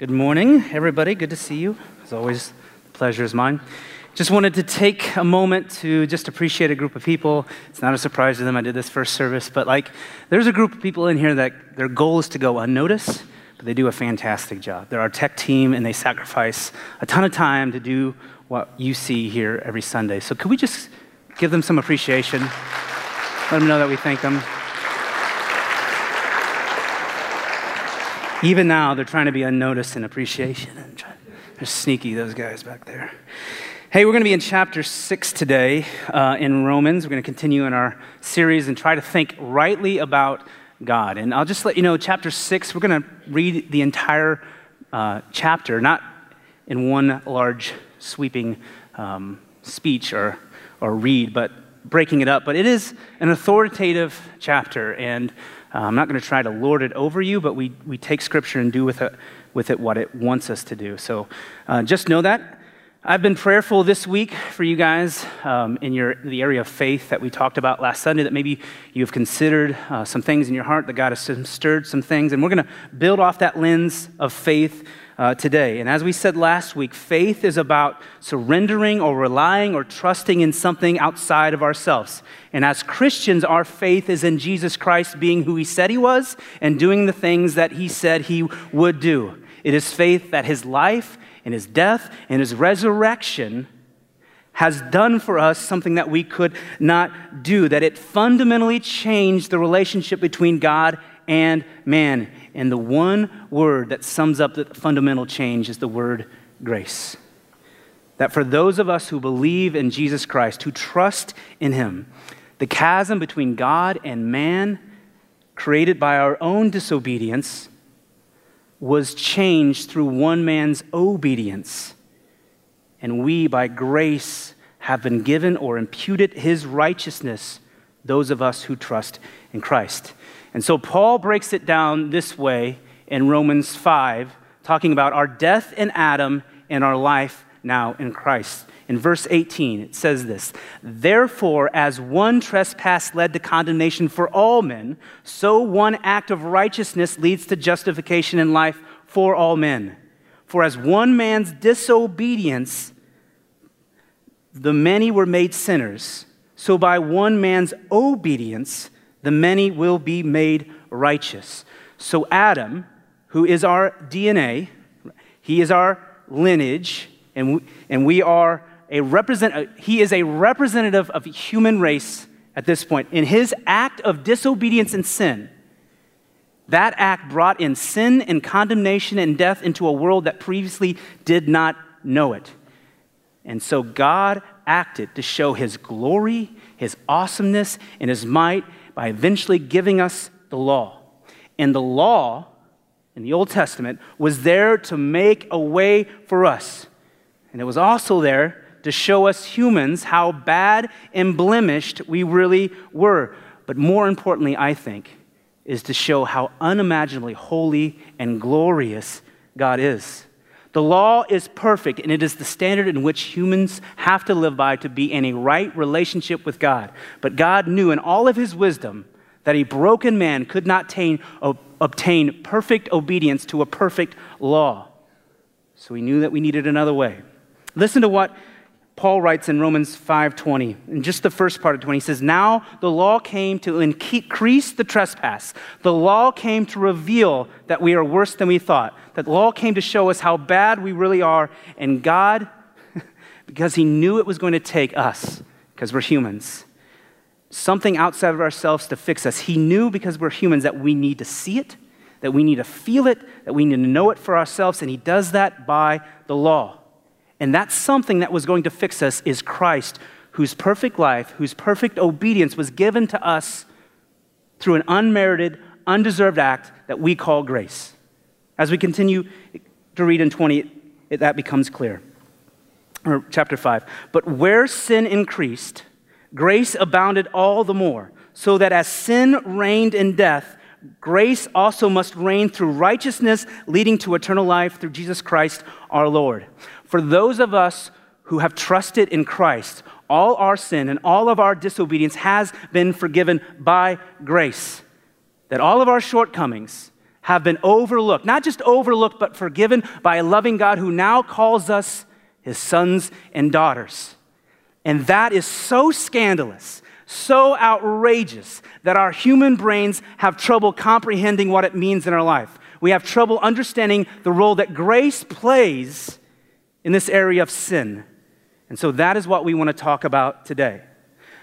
Good morning, everybody. Good to see you. As always, the pleasure is mine. Just wanted to take a moment to just appreciate a group of people. It's not a surprise to them. I did this first service, but like, there's a group of people in here that their goal is to go unnoticed, but they do a fantastic job. They're our tech team, and they sacrifice a ton of time to do what you see here every Sunday. So, could we just give them some appreciation? Let them know that we thank them. Even now, they're trying to be unnoticed in appreciation. They're sneaky, those guys back there. Hey, we're going to be in chapter 6 today uh, in Romans. We're going to continue in our series and try to think rightly about God. And I'll just let you know, chapter 6, we're going to read the entire uh, chapter, not in one large sweeping um, speech or, or read, but breaking it up. But it is an authoritative chapter. And uh, I'm not going to try to lord it over you, but we, we take Scripture and do with it, with it what it wants us to do. So uh, just know that. I've been prayerful this week for you guys um, in your, the area of faith that we talked about last Sunday, that maybe you've considered uh, some things in your heart, that God has stirred some things. And we're going to build off that lens of faith uh, today. And as we said last week, faith is about surrendering or relying or trusting in something outside of ourselves. And as Christians, our faith is in Jesus Christ being who he said he was and doing the things that he said he would do. It is faith that his life and his death and his resurrection has done for us something that we could not do, that it fundamentally changed the relationship between God and man. And the one word that sums up the fundamental change is the word grace. That for those of us who believe in Jesus Christ, who trust in Him, the chasm between God and man, created by our own disobedience, was changed through one man's obedience. And we, by grace, have been given or imputed His righteousness, those of us who trust in Christ. And so Paul breaks it down this way in Romans 5, talking about our death in Adam and our life now in Christ. In verse 18, it says this Therefore, as one trespass led to condemnation for all men, so one act of righteousness leads to justification in life for all men. For as one man's disobedience, the many were made sinners, so by one man's obedience, the many will be made righteous. So, Adam, who is our DNA, he is our lineage, and we, and we are a represent, uh, he is a representative of human race at this point. In his act of disobedience and sin, that act brought in sin and condemnation and death into a world that previously did not know it. And so God acted to show his glory, his awesomeness, and his might by eventually giving us the law. And the law in the Old Testament was there to make a way for us. And it was also there to show us humans how bad and blemished we really were. But more importantly, I think, is to show how unimaginably holy and glorious God is. The law is perfect, and it is the standard in which humans have to live by to be in a right relationship with God. But God knew in all of his wisdom that a broken man could not obtain, perfect obedience to a perfect law. So he knew that we needed another way. Listen to what Paul writes in Romans 5:20. In just the first part of 20, he says, "Now the law came to increase the trespass. The law came to reveal that we are worse than we thought. That law came to show us how bad we really are, and God because he knew it was going to take us because we're humans. Something outside of ourselves to fix us. He knew because we're humans that we need to see it, that we need to feel it, that we need to know it for ourselves, and he does that by the law. And that something that was going to fix us is Christ, whose perfect life, whose perfect obedience was given to us through an unmerited, undeserved act that we call grace. As we continue to read in 20, it, that becomes clear. Or chapter 5. But where sin increased, grace abounded all the more, so that as sin reigned in death, grace also must reign through righteousness, leading to eternal life through Jesus Christ our Lord. For those of us who have trusted in Christ, all our sin and all of our disobedience has been forgiven by grace. That all of our shortcomings, have been overlooked, not just overlooked, but forgiven by a loving God who now calls us his sons and daughters. And that is so scandalous, so outrageous, that our human brains have trouble comprehending what it means in our life. We have trouble understanding the role that grace plays in this area of sin. And so that is what we want to talk about today.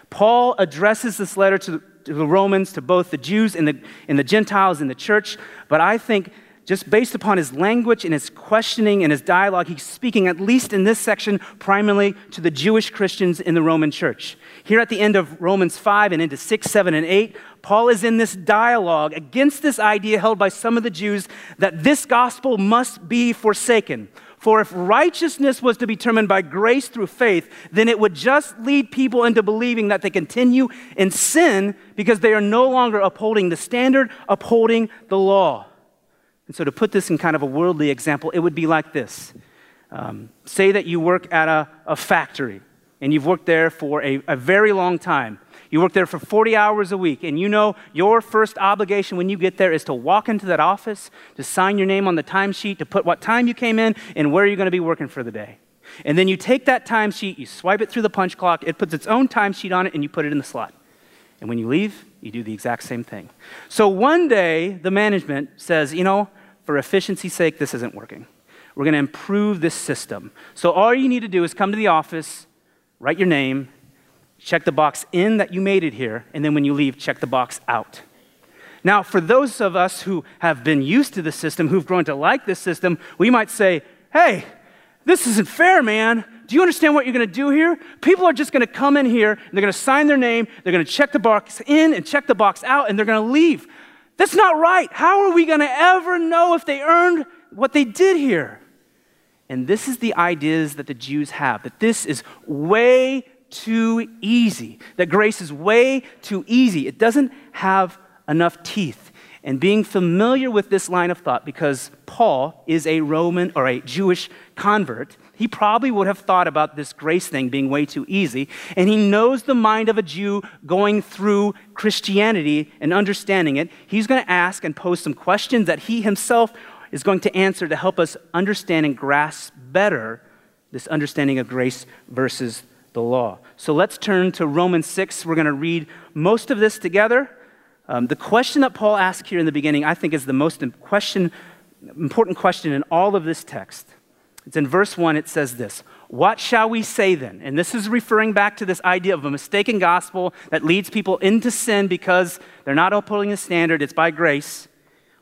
Paul addresses this letter to the Romans, to both the Jews and the, and the Gentiles in the church, but I think just based upon his language and his questioning and his dialogue, he's speaking, at least in this section, primarily to the Jewish Christians in the Roman church. Here at the end of Romans 5 and into 6, 7, and 8, Paul is in this dialogue against this idea held by some of the Jews that this gospel must be forsaken. For if righteousness was to be determined by grace through faith, then it would just lead people into believing that they continue in sin because they are no longer upholding the standard, upholding the law. And so, to put this in kind of a worldly example, it would be like this um, Say that you work at a, a factory and you've worked there for a, a very long time. You work there for 40 hours a week, and you know your first obligation when you get there is to walk into that office, to sign your name on the timesheet, to put what time you came in and where you're going to be working for the day. And then you take that timesheet, you swipe it through the punch clock, it puts its own timesheet on it, and you put it in the slot. And when you leave, you do the exact same thing. So one day, the management says, you know, for efficiency's sake, this isn't working. We're going to improve this system. So all you need to do is come to the office, write your name, check the box in that you made it here, and then when you leave, check the box out. Now, for those of us who have been used to the system, who've grown to like this system, we might say, hey, this isn't fair, man. Do you understand what you're going to do here? People are just going to come in here, and they're going to sign their name, they're going to check the box in and check the box out, and they're going to leave. That's not right. How are we going to ever know if they earned what they did here? And this is the ideas that the Jews have that this is way too easy, that grace is way too easy. It doesn't have enough teeth. And being familiar with this line of thought, because Paul is a Roman or a Jewish convert, he probably would have thought about this grace thing being way too easy. And he knows the mind of a Jew going through Christianity and understanding it. He's going to ask and pose some questions that he himself is going to answer to help us understand and grasp better this understanding of grace versus the law. So let's turn to Romans 6. We're going to read most of this together. Um, the question that Paul asks here in the beginning, I think, is the most question, important question in all of this text. It's in verse 1, it says this What shall we say then? And this is referring back to this idea of a mistaken gospel that leads people into sin because they're not upholding the standard, it's by grace.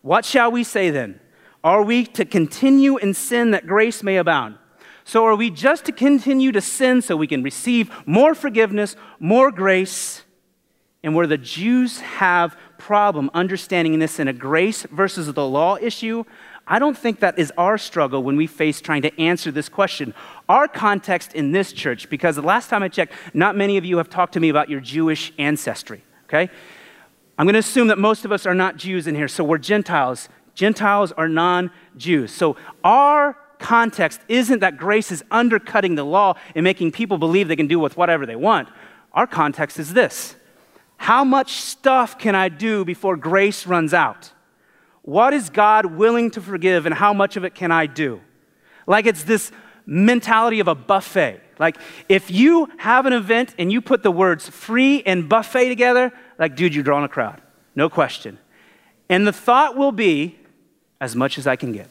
What shall we say then? Are we to continue in sin that grace may abound? So are we just to continue to sin so we can receive more forgiveness, more grace? And where the Jews have problem understanding this in a grace versus the law issue, I don't think that is our struggle when we face trying to answer this question. Our context in this church, because the last time I checked, not many of you have talked to me about your Jewish ancestry, okay? I'm going to assume that most of us are not Jews in here, so we're Gentiles. Gentiles are non Jews. So our context isn't that grace is undercutting the law and making people believe they can do with whatever they want. Our context is this How much stuff can I do before grace runs out? What is God willing to forgive, and how much of it can I do? Like it's this mentality of a buffet. Like if you have an event and you put the words free and buffet together, like, dude, you're drawing a crowd. No question. And the thought will be as much as I can get.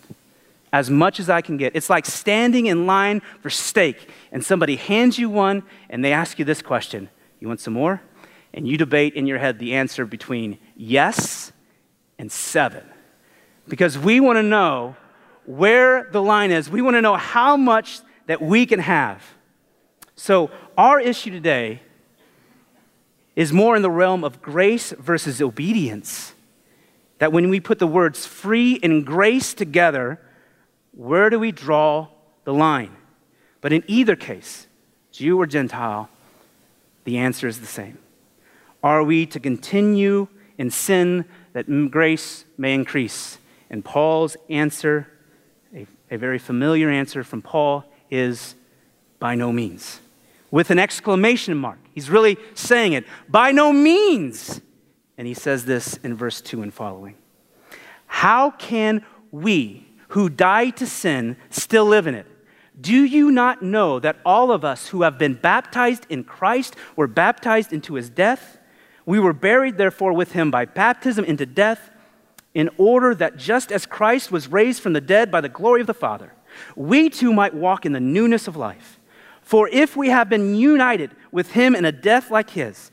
As much as I can get. It's like standing in line for steak and somebody hands you one and they ask you this question You want some more? And you debate in your head the answer between yes and seven because we want to know where the line is. We want to know how much that we can have. So, our issue today is more in the realm of grace versus obedience. That when we put the words free and grace together, where do we draw the line? But in either case, Jew or Gentile, the answer is the same. Are we to continue in sin that grace may increase? And Paul's answer, a, a very familiar answer from Paul, is by no means. With an exclamation mark. He's really saying it, by no means. And he says this in verse 2 and following. How can we who died to sin still live in it? Do you not know that all of us who have been baptized in Christ were baptized into his death? We were buried, therefore, with him by baptism into death, in order that just as Christ was raised from the dead by the glory of the Father, we too might walk in the newness of life. For if we have been united with him in a death like his,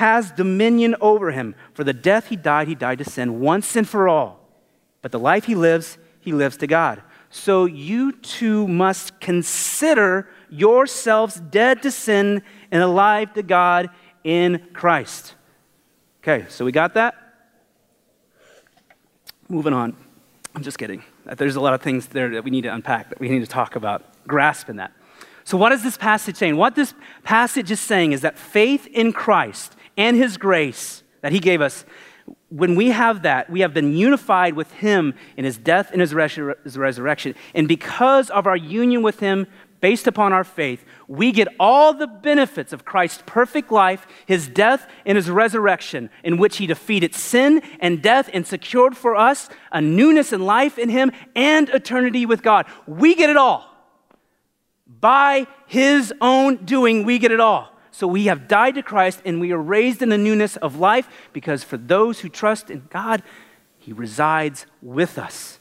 has dominion over him. For the death he died, he died to sin once and for all. But the life he lives, he lives to God. So you too must consider yourselves dead to sin and alive to God in Christ. Okay, so we got that? Moving on. I'm just kidding. There's a lot of things there that we need to unpack, that we need to talk about, grasp in that. So, what is this passage saying? What this passage is saying is that faith in Christ and his grace that he gave us, when we have that, we have been unified with him in his death and his, his resurrection. And because of our union with him, based upon our faith, we get all the benefits of Christ's perfect life, his death, and his resurrection, in which he defeated sin and death and secured for us a newness in life in him and eternity with God. We get it all. By his own doing, we get it all. So we have died to Christ and we are raised in the newness of life because for those who trust in God, he resides with us.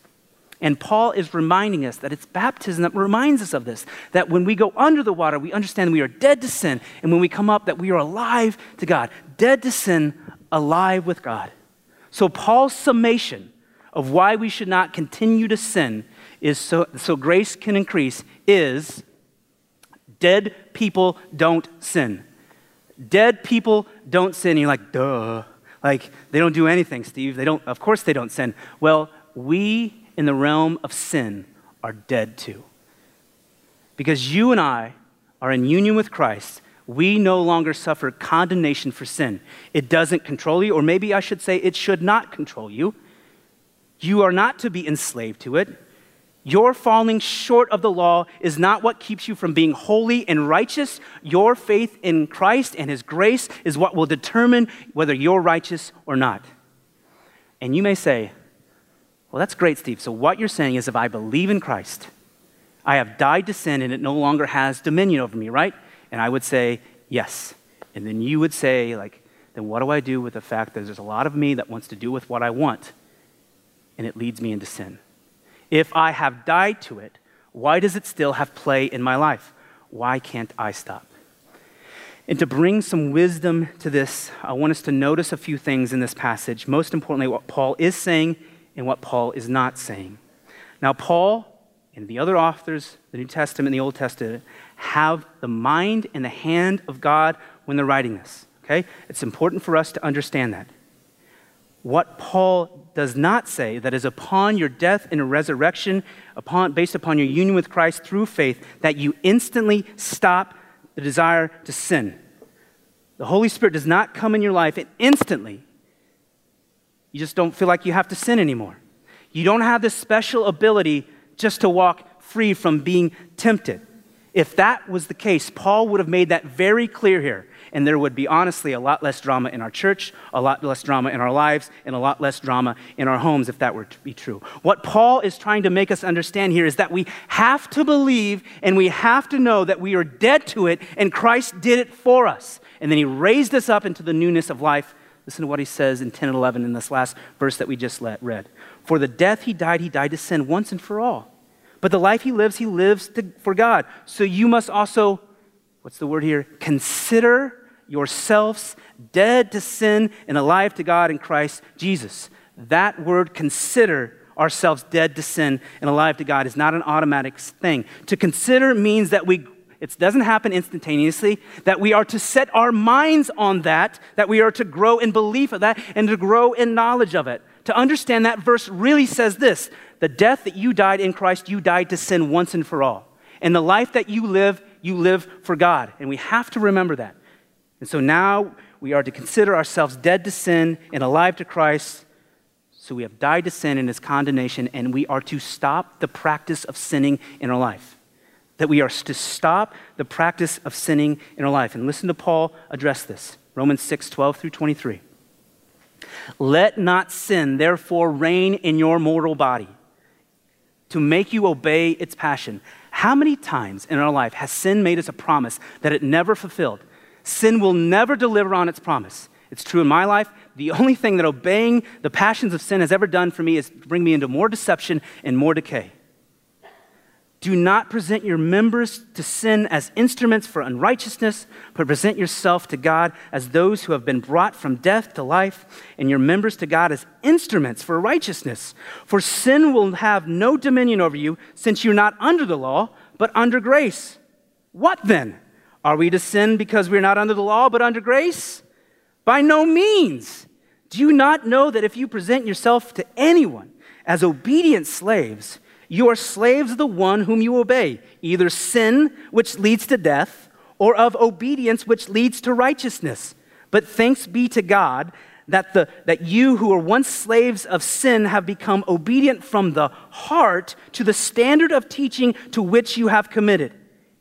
And Paul is reminding us that it's baptism that reminds us of this. That when we go under the water, we understand we are dead to sin. And when we come up, that we are alive to God. Dead to sin, alive with God. So Paul's summation of why we should not continue to sin is so, so grace can increase is dead people don't sin. Dead people don't sin. You're like, duh. Like, they don't do anything, Steve. They don't, of course they don't sin. Well, we in the realm of sin are dead too. Because you and I are in union with Christ, we no longer suffer condemnation for sin. It doesn't control you, or maybe I should say it should not control you. You are not to be enslaved to it. Your falling short of the law is not what keeps you from being holy and righteous. Your faith in Christ and His grace is what will determine whether you're righteous or not. And you may say, well, that's great, Steve. So, what you're saying is if I believe in Christ, I have died to sin and it no longer has dominion over me, right? And I would say, yes. And then you would say, like, then what do I do with the fact that there's a lot of me that wants to do with what I want and it leads me into sin? If I have died to it, why does it still have play in my life? Why can't I stop? And to bring some wisdom to this, I want us to notice a few things in this passage. Most importantly, what Paul is saying and what Paul is not saying. Now, Paul and the other authors, the New Testament and the Old Testament, have the mind and the hand of God when they're writing this. Okay? It's important for us to understand that. What Paul does not say, that is upon your death and resurrection, upon, based upon your union with Christ through faith, that you instantly stop the desire to sin. The Holy Spirit does not come in your life and instantly you just don't feel like you have to sin anymore. You don't have this special ability just to walk free from being tempted. If that was the case, Paul would have made that very clear here. And there would be, honestly, a lot less drama in our church, a lot less drama in our lives, and a lot less drama in our homes if that were to be true. What Paul is trying to make us understand here is that we have to believe and we have to know that we are dead to it, and Christ did it for us. And then he raised us up into the newness of life Listen to what he says in 10 and 11 in this last verse that we just read. For the death he died, he died to sin once and for all. But the life he lives, he lives to, for God. So you must also, what's the word here? Consider yourselves dead to sin and alive to God in Christ Jesus. That word, consider ourselves dead to sin and alive to God, is not an automatic thing. To consider means that we it doesn't happen instantaneously, that we are to set our minds on that, that we are to grow in belief of that, and to grow in knowledge of it. to understand that verse really says this the death that you died in Christ, you died to sin once and for all. And the life that you live, you live for God. And we have to remember that. And so now we are to consider ourselves dead to sin and alive to Christ. So we have died to sin and its condemnation, and we are to stop the practice of sinning in our life. That we are to stop the practice of sinning in our life. And listen to Paul address this Romans 6 12 through 23. Let not sin, therefore, reign in your mortal body to make you obey its passion. How many times in our life has sin made us a promise that it never fulfilled? Sin will never deliver on its promise. It's true in my life. The only thing that obeying the passions of sin has ever done for me is bring me into more deception and more decay. Do not present your members to sin as instruments for unrighteousness, but present yourself to God as those who have been brought from death to life, and your members to God as instruments for righteousness. For sin will have no dominion over you, since you're not under the law, but under grace. What then? Are we to sin because we're not under the law, but under grace? By no means. Do you not know that if you present yourself to anyone as obedient slaves, you are slaves of the one whom you obey, either sin, which leads to death, or of obedience, which leads to righteousness. But thanks be to God that, the, that you who were once slaves of sin have become obedient from the heart to the standard of teaching to which you have committed.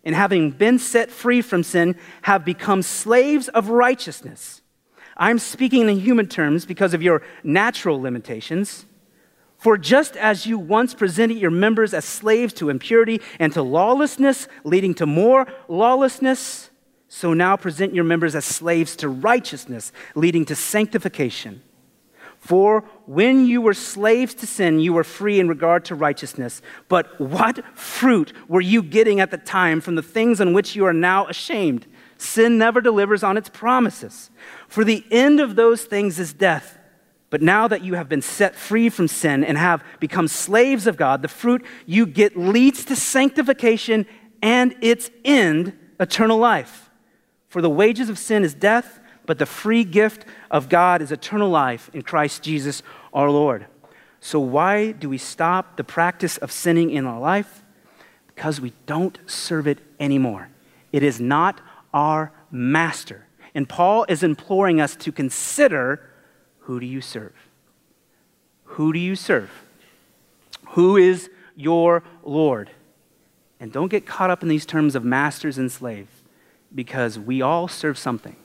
And having been set free from sin, have become slaves of righteousness. I'm speaking in human terms because of your natural limitations. For just as you once presented your members as slaves to impurity and to lawlessness, leading to more lawlessness, so now present your members as slaves to righteousness, leading to sanctification. For when you were slaves to sin, you were free in regard to righteousness. But what fruit were you getting at the time from the things on which you are now ashamed? Sin never delivers on its promises. For the end of those things is death. But now that you have been set free from sin and have become slaves of God, the fruit you get leads to sanctification and its end, eternal life. For the wages of sin is death, but the free gift of God is eternal life in Christ Jesus our Lord. So, why do we stop the practice of sinning in our life? Because we don't serve it anymore. It is not our master. And Paul is imploring us to consider who do you serve? Who do you serve? Who is your Lord? And don't get caught up in these terms of masters and slaves because we all serve something.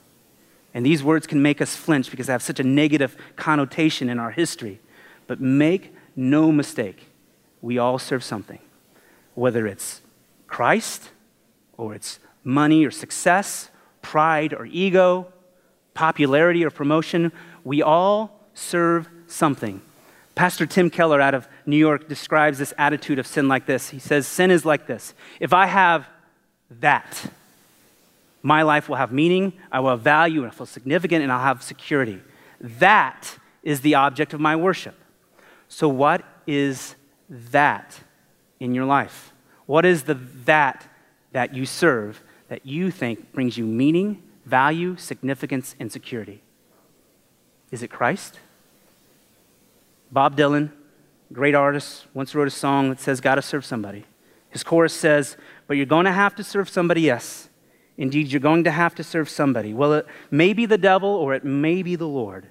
And these words can make us flinch because they have such a negative connotation in our history. But make no mistake, we all serve something. Whether it's Christ, or it's money or success, pride or ego, popularity or promotion, we all serve something. Pastor Tim Keller out of New York describes this attitude of sin like this. He says, Sin is like this. If I have that, my life will have meaning, I will have value, and I feel significant, and I'll have security. That is the object of my worship. So, what is that in your life? What is the that that you serve that you think brings you meaning, value, significance, and security? Is it Christ? Bob Dylan, great artist, once wrote a song that says, Gotta serve somebody. His chorus says, But you're to have to serve somebody, yes. Indeed, you're going to have to serve somebody. Well, it may be the devil or it may be the Lord,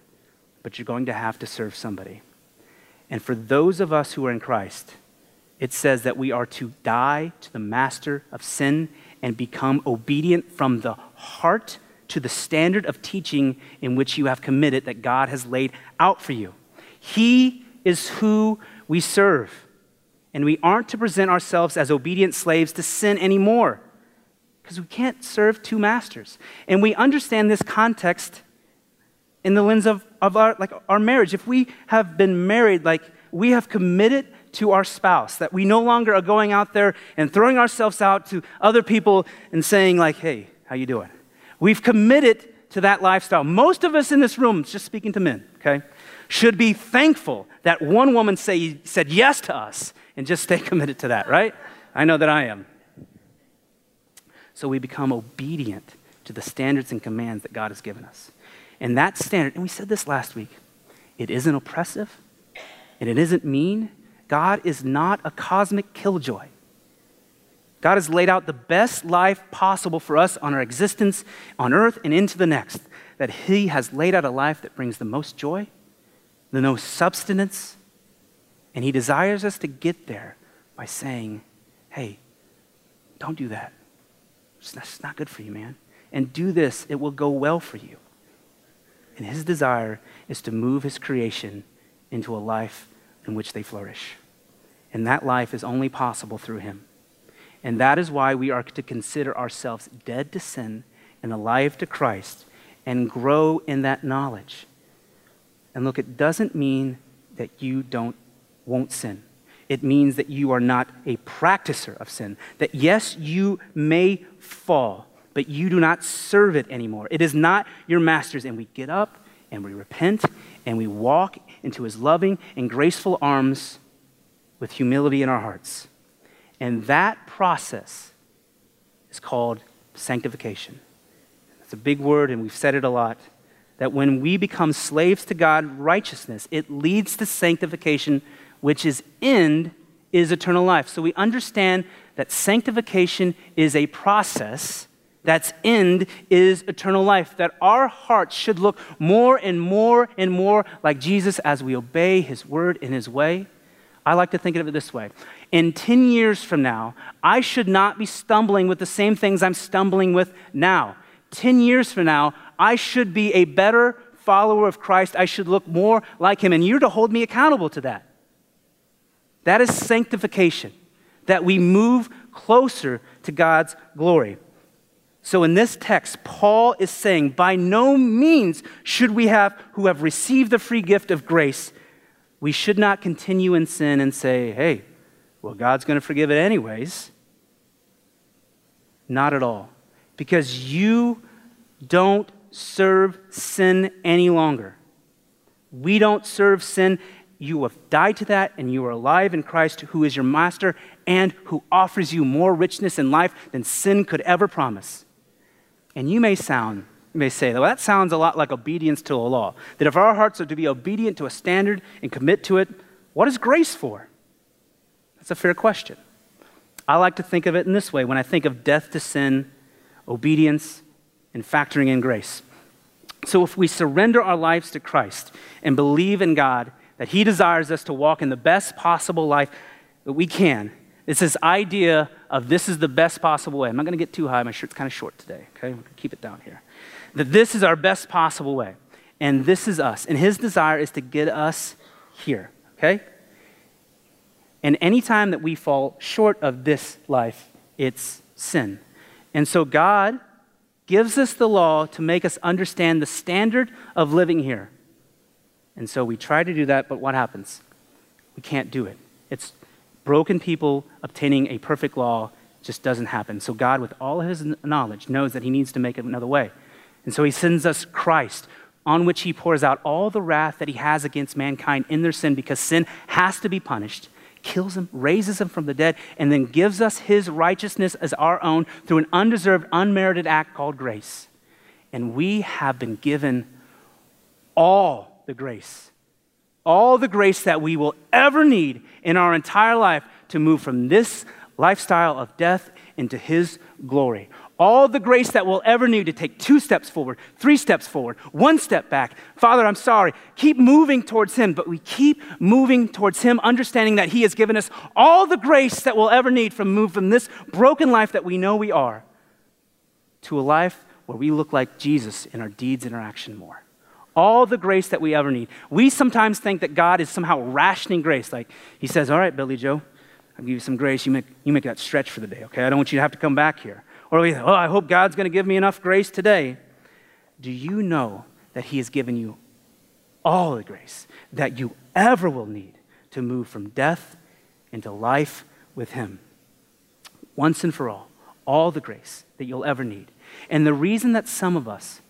but you're going to have to serve somebody. And for those of us who are in Christ, it says that we are to die to the master of sin and become obedient from the heart to the standard of teaching in which you have committed that God has laid out for you. He is who we serve. And we aren't to present ourselves as obedient slaves to sin anymore because we can't serve two masters. And we understand this context in the lens of, of our, like our marriage. If we have been married, like we have committed to our spouse, that we no longer are going out there and throwing ourselves out to other people and saying like, hey, how you doing? We've committed to that lifestyle. Most of us in this room, just speaking to men, okay, should be thankful that one woman say, said yes to us and just stay committed to that, right? I know that I am. So we become obedient to the standards and commands that God has given us. And that standard, and we said this last week, it isn't oppressive, And it isn't mean. God is not a cosmic killjoy. God has laid out the best life possible for us on our existence on earth and into the next. That He has laid out a life that brings the most joy, the most substance, and He desires us to get there by saying, hey, don't do that. It's not good for you, man. And do this, it will go well for you. And His desire is to move His creation into a life in which they flourish. And that life is only possible through Him. And that is why we are to consider ourselves dead to sin and alive to Christ and grow in that knowledge. And look, it doesn't mean that you don't won't sin. It means that you are not a practicer of sin. That yes, you may fall, but you do not serve it anymore. It is not your master's. And we get up and we repent and we walk into his loving and graceful arms with humility in our hearts. And that process is called sanctification. It's a big word, and we've said it a lot. That when we become slaves to God, righteousness, it leads to sanctification, which is end is eternal life. So we understand that sanctification is a process that's end is eternal life. That our hearts should look more and more and more like Jesus as we obey his word in his way. I like to think of it this way. In 10 years from now, I should not be stumbling with the same things I'm stumbling with now. 10 years from now, I should be a better follower of Christ. I should look more like him. And you're to hold me accountable to that. That is sanctification, that we move closer to God's glory. So in this text, Paul is saying, by no means should we have, who have received the free gift of grace, we should not continue in sin and say, hey, well, God's going to forgive it anyways. Not at all. Because you don't serve sin any longer. We don't serve sin. You have died to that, and you are alive in Christ, who is your master and who offers you more richness in life than sin could ever promise. And you may sound, you may say, well, that sounds a lot like obedience to a law. That if our hearts are to be obedient to a standard and commit to it, what is grace for? That's a fair question. I like to think of it in this way when I think of death to sin, obedience, and factoring in grace. So if we surrender our lives to Christ and believe in God that He desires us to walk in the best possible life that we can, it's this idea of this is the best possible way. I'm not going to get too high. My shirt's kind of short today, okay? Keep it down here. That this is our best possible way. And this is us. And his desire is to get us here, okay? And anytime that we fall short of this life, it's sin. And so God gives us the law to make us understand the standard of living here. And so we try to do that, but what happens? We can't do it. It's broken people obtaining a perfect law just doesn't happen. So God, with all his knowledge, knows that he needs to make it another way. And so he sends us Christ, on which he pours out all the wrath that he has against mankind in their sin because sin has to be punished, kills him, raises him from the dead, and then gives us his righteousness as our own through an undeserved, unmerited act called grace. And we have been given all the grace all the grace that we will ever need in our entire life to move from this lifestyle of death into His glory. All the grace that we'll ever need to take two steps forward, three steps forward, one step back. Father, I'm sorry. Keep moving towards Him, but we keep moving towards Him, understanding that He has given us all the grace that we'll ever need from move from this broken life that we know we are to a life where we look like Jesus in our deeds and our action more all the grace that we ever need. We sometimes think that God is somehow rationing grace. Like he says, All right, Billy Joe, I'll give you some grace. You make, you make that stretch for the day, okay? I don't want you to have to come back here. Or we Oh, I hope God's going to give me enough grace today. Do you know that he has given you all the grace that you ever will need to move from death into life with him? Once and for all, all the grace that you'll ever need. And the reason that some of us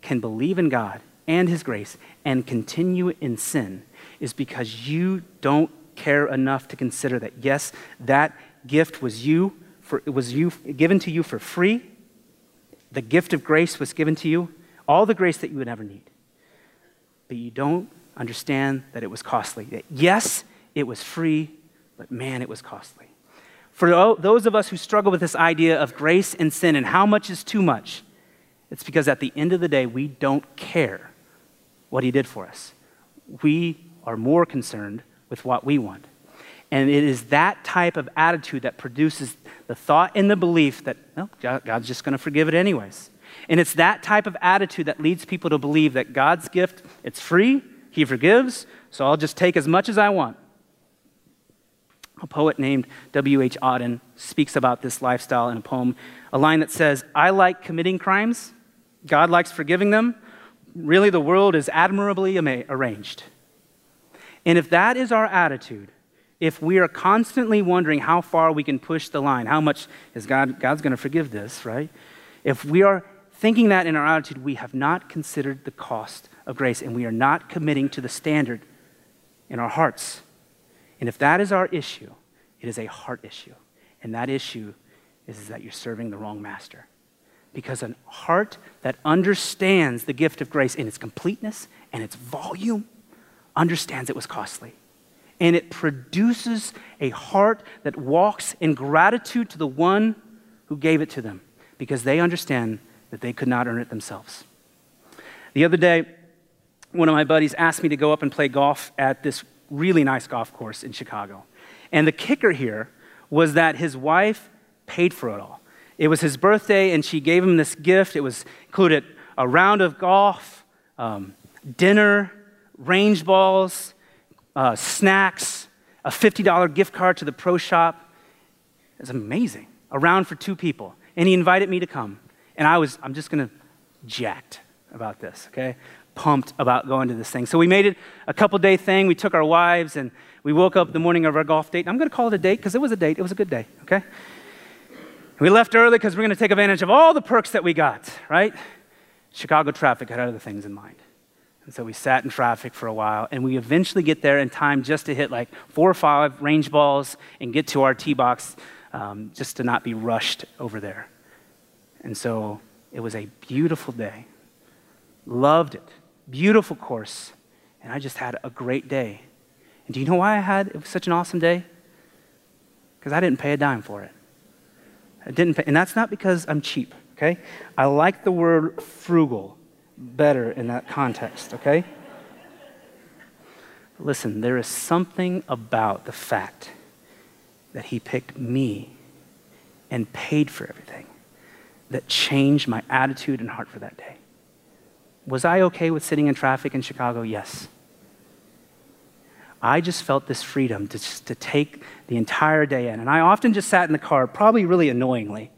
can believe in God and his grace and continue in sin is because you don't care enough to consider that yes, that gift was you for it was you given to you for free. The gift of grace was given to you, all the grace that you would ever need. But you don't understand that it was costly. That yes, it was free, but man, it was costly. For those of us who struggle with this idea of grace and sin and how much is too much, it's because at the end of the day, we don't care what he did for us. We are more concerned with what we want. And it is that type of attitude that produces the thought and the belief that, well, God's just going to forgive it anyways. And it's that type of attitude that leads people to believe that God's gift, it's free, he forgives, so I'll just take as much as I want. A poet named W.H. Auden speaks about this lifestyle in a poem, a line that says, I like committing crimes, God likes forgiving them. Really, the world is admirably arranged. And if that is our attitude, if we are constantly wondering how far we can push the line, how much is God, God's going to forgive this, right? If we are thinking that in our attitude, we have not considered the cost of grace and we are not committing to the standard in our hearts. And if that is our issue, it is a heart issue. And that issue is, is that you're serving the wrong master. Because a heart that understands the gift of grace in its completeness and its volume understands it was costly. And it produces a heart that walks in gratitude to the one who gave it to them because they understand that they could not earn it themselves. The other day, one of my buddies asked me to go up and play golf at this really nice golf course in Chicago. And the kicker here was that his wife paid for it all. It was his birthday, and she gave him this gift. It was included a round of golf, um, dinner, range balls, uh, snacks, a $50 gift card to the pro shop. It was amazing. A round for two people. And he invited me to come. And I was, I'm just going to jacked about this, okay? Pumped about going to this thing. So we made it a couple day thing. We took our wives and we woke up the morning of our golf date. I'm going to call it a date because it was a date. It was a good day, okay? We left early because we're going to take advantage of all the perks that we got, right? Chicago traffic had other things in mind. And so we sat in traffic for a while, and we eventually get there in time just to hit like four or five range balls and get to our tee box um, just to not be rushed over there. And so it was a beautiful day. Loved it. Beautiful course. And I just had a great day. And do you know why I had such an awesome day? Because I didn't pay a dime for it. I didn't pay, and that's not because I'm cheap, okay? I like the word frugal better in that context, okay? Listen, there is something about the fact that he picked me and paid for everything that changed my attitude and heart for that day. Was I okay with sitting in traffic in Chicago? Yes. I just felt this freedom to, just, to take the entire day in. And I often just sat in the car, probably really annoyingly,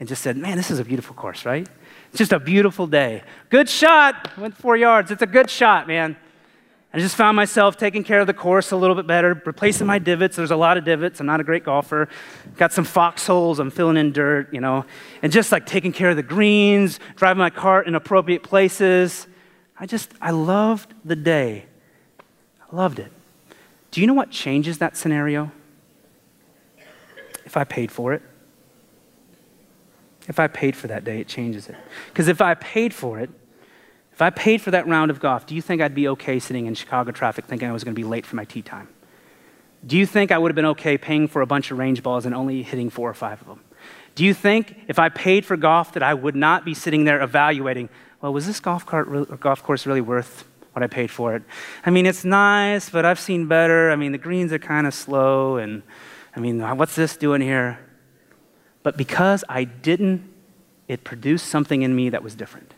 and just said, Man, this is a beautiful course, right? It's just a beautiful day. Good shot. Went four yards. It's a good shot, man. I just found myself taking care of the course a little bit better, replacing my divots. There's a lot of divots. I'm not a great golfer. Got some foxholes. I'm filling in dirt, you know, and just like taking care of the greens, driving my cart in appropriate places. I just, I loved the day. I loved it. Do you know what changes that scenario? If I paid for it. If I paid for that day, it changes it. Because if I paid for it, if I paid for that round of golf, do you think I'd be okay sitting in Chicago traffic thinking I was going to be late for my tee time? Do you think I would have been okay paying for a bunch of range balls and only hitting four or five of them? Do you think if I paid for golf that I would not be sitting there evaluating, well, was this golf, cart golf course really worth what I paid for it? I mean, it's nice, but I've seen better. I mean, the greens are kind of slow, and I mean, what's this doing here? But because I didn't, it produced something in me that was different.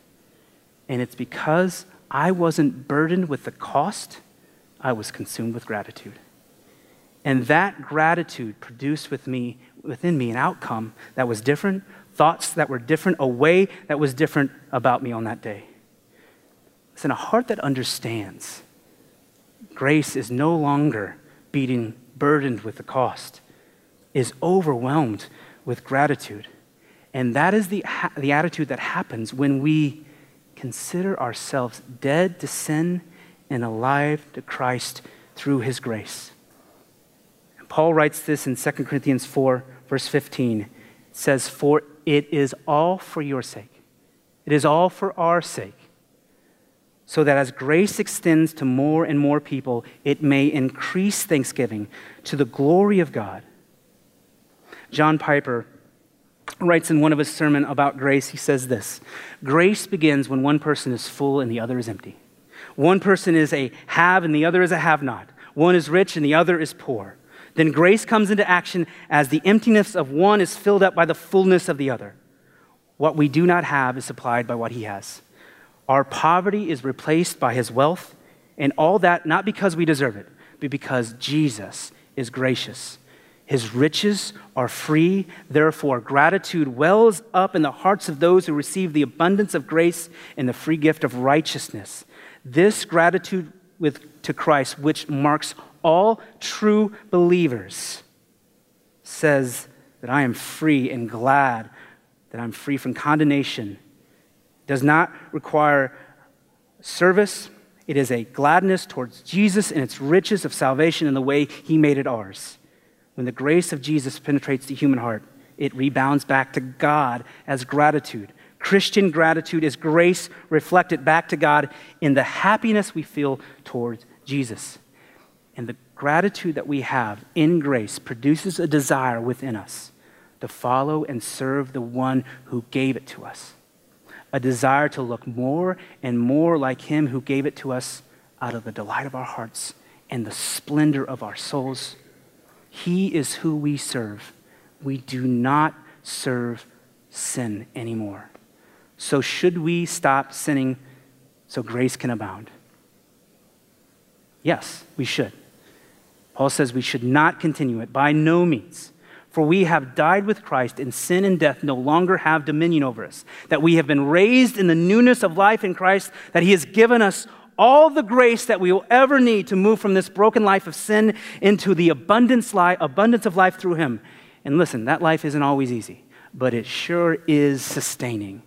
And it's because I wasn't burdened with the cost, I was consumed with gratitude. And that gratitude produced with me, within me an outcome that was different, thoughts that were different, a way that was different about me on that day. Listen, a heart that understands grace is no longer being burdened with the cost, is overwhelmed with gratitude. And that is the, the attitude that happens when we consider ourselves dead to sin and alive to Christ through his grace. And Paul writes this in 2 Corinthians 4, verse 15. It says, For it is all for your sake. It is all for our sake so that as grace extends to more and more people, it may increase thanksgiving to the glory of God. John Piper writes in one of his sermons about grace, he says this Grace begins when one person is full and the other is empty. One person is a have and the other is a have not. One is rich and the other is poor. Then grace comes into action as the emptiness of one is filled up by the fullness of the other. What we do not have is supplied by what he has. Our poverty is replaced by his wealth, and all that not because we deserve it, but because Jesus is gracious. His riches are free, therefore, gratitude wells up in the hearts of those who receive the abundance of grace and the free gift of righteousness. This gratitude with, to Christ, which marks all true believers, says that I am free and glad that I'm free from condemnation. Does not require service. It is a gladness towards Jesus and its riches of salvation and the way he made it ours. When the grace of Jesus penetrates the human heart, it rebounds back to God as gratitude. Christian gratitude is grace reflected back to God in the happiness we feel towards Jesus. And the gratitude that we have in grace produces a desire within us to follow and serve the one who gave it to us. A desire to look more and more like him who gave it to us out of the delight of our hearts and the splendor of our souls. He is who we serve. We do not serve sin anymore. So, should we stop sinning so grace can abound? Yes, we should. Paul says we should not continue it by no means. For we have died with Christ, and sin and death no longer have dominion over us. That we have been raised in the newness of life in Christ, that He has given us all the grace that we will ever need to move from this broken life of sin into the abundance, li- abundance of life through Him. And listen, that life isn't always easy, but it sure is sustaining.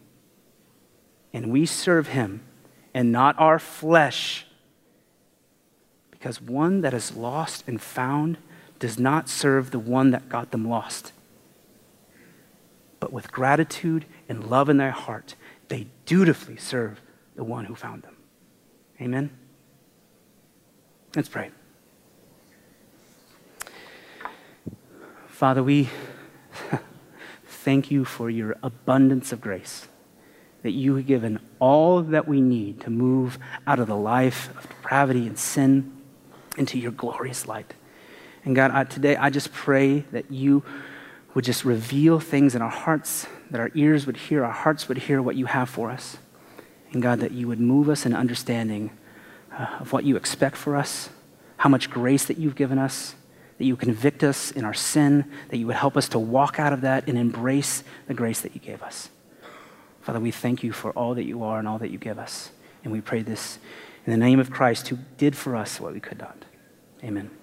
And we serve Him and not our flesh because one that is lost and found does not serve the one that got them lost. But with gratitude and love in their heart, they dutifully serve the one who found them. Amen? Let's pray. Father, we thank you for your abundance of grace, that you have given all that we need to move out of the life of depravity and sin into your glorious light. And God, I, today I just pray that you would just reveal things in our hearts, that our ears would hear, our hearts would hear what you have for us. And God, that you would move us in understanding uh, of what you expect for us, how much grace that you've given us, that you convict us in our sin, that you would help us to walk out of that and embrace the grace that you gave us. Father, we thank you for all that you are and all that you give us. And we pray this in the name of Christ who did for us what we could not. Amen.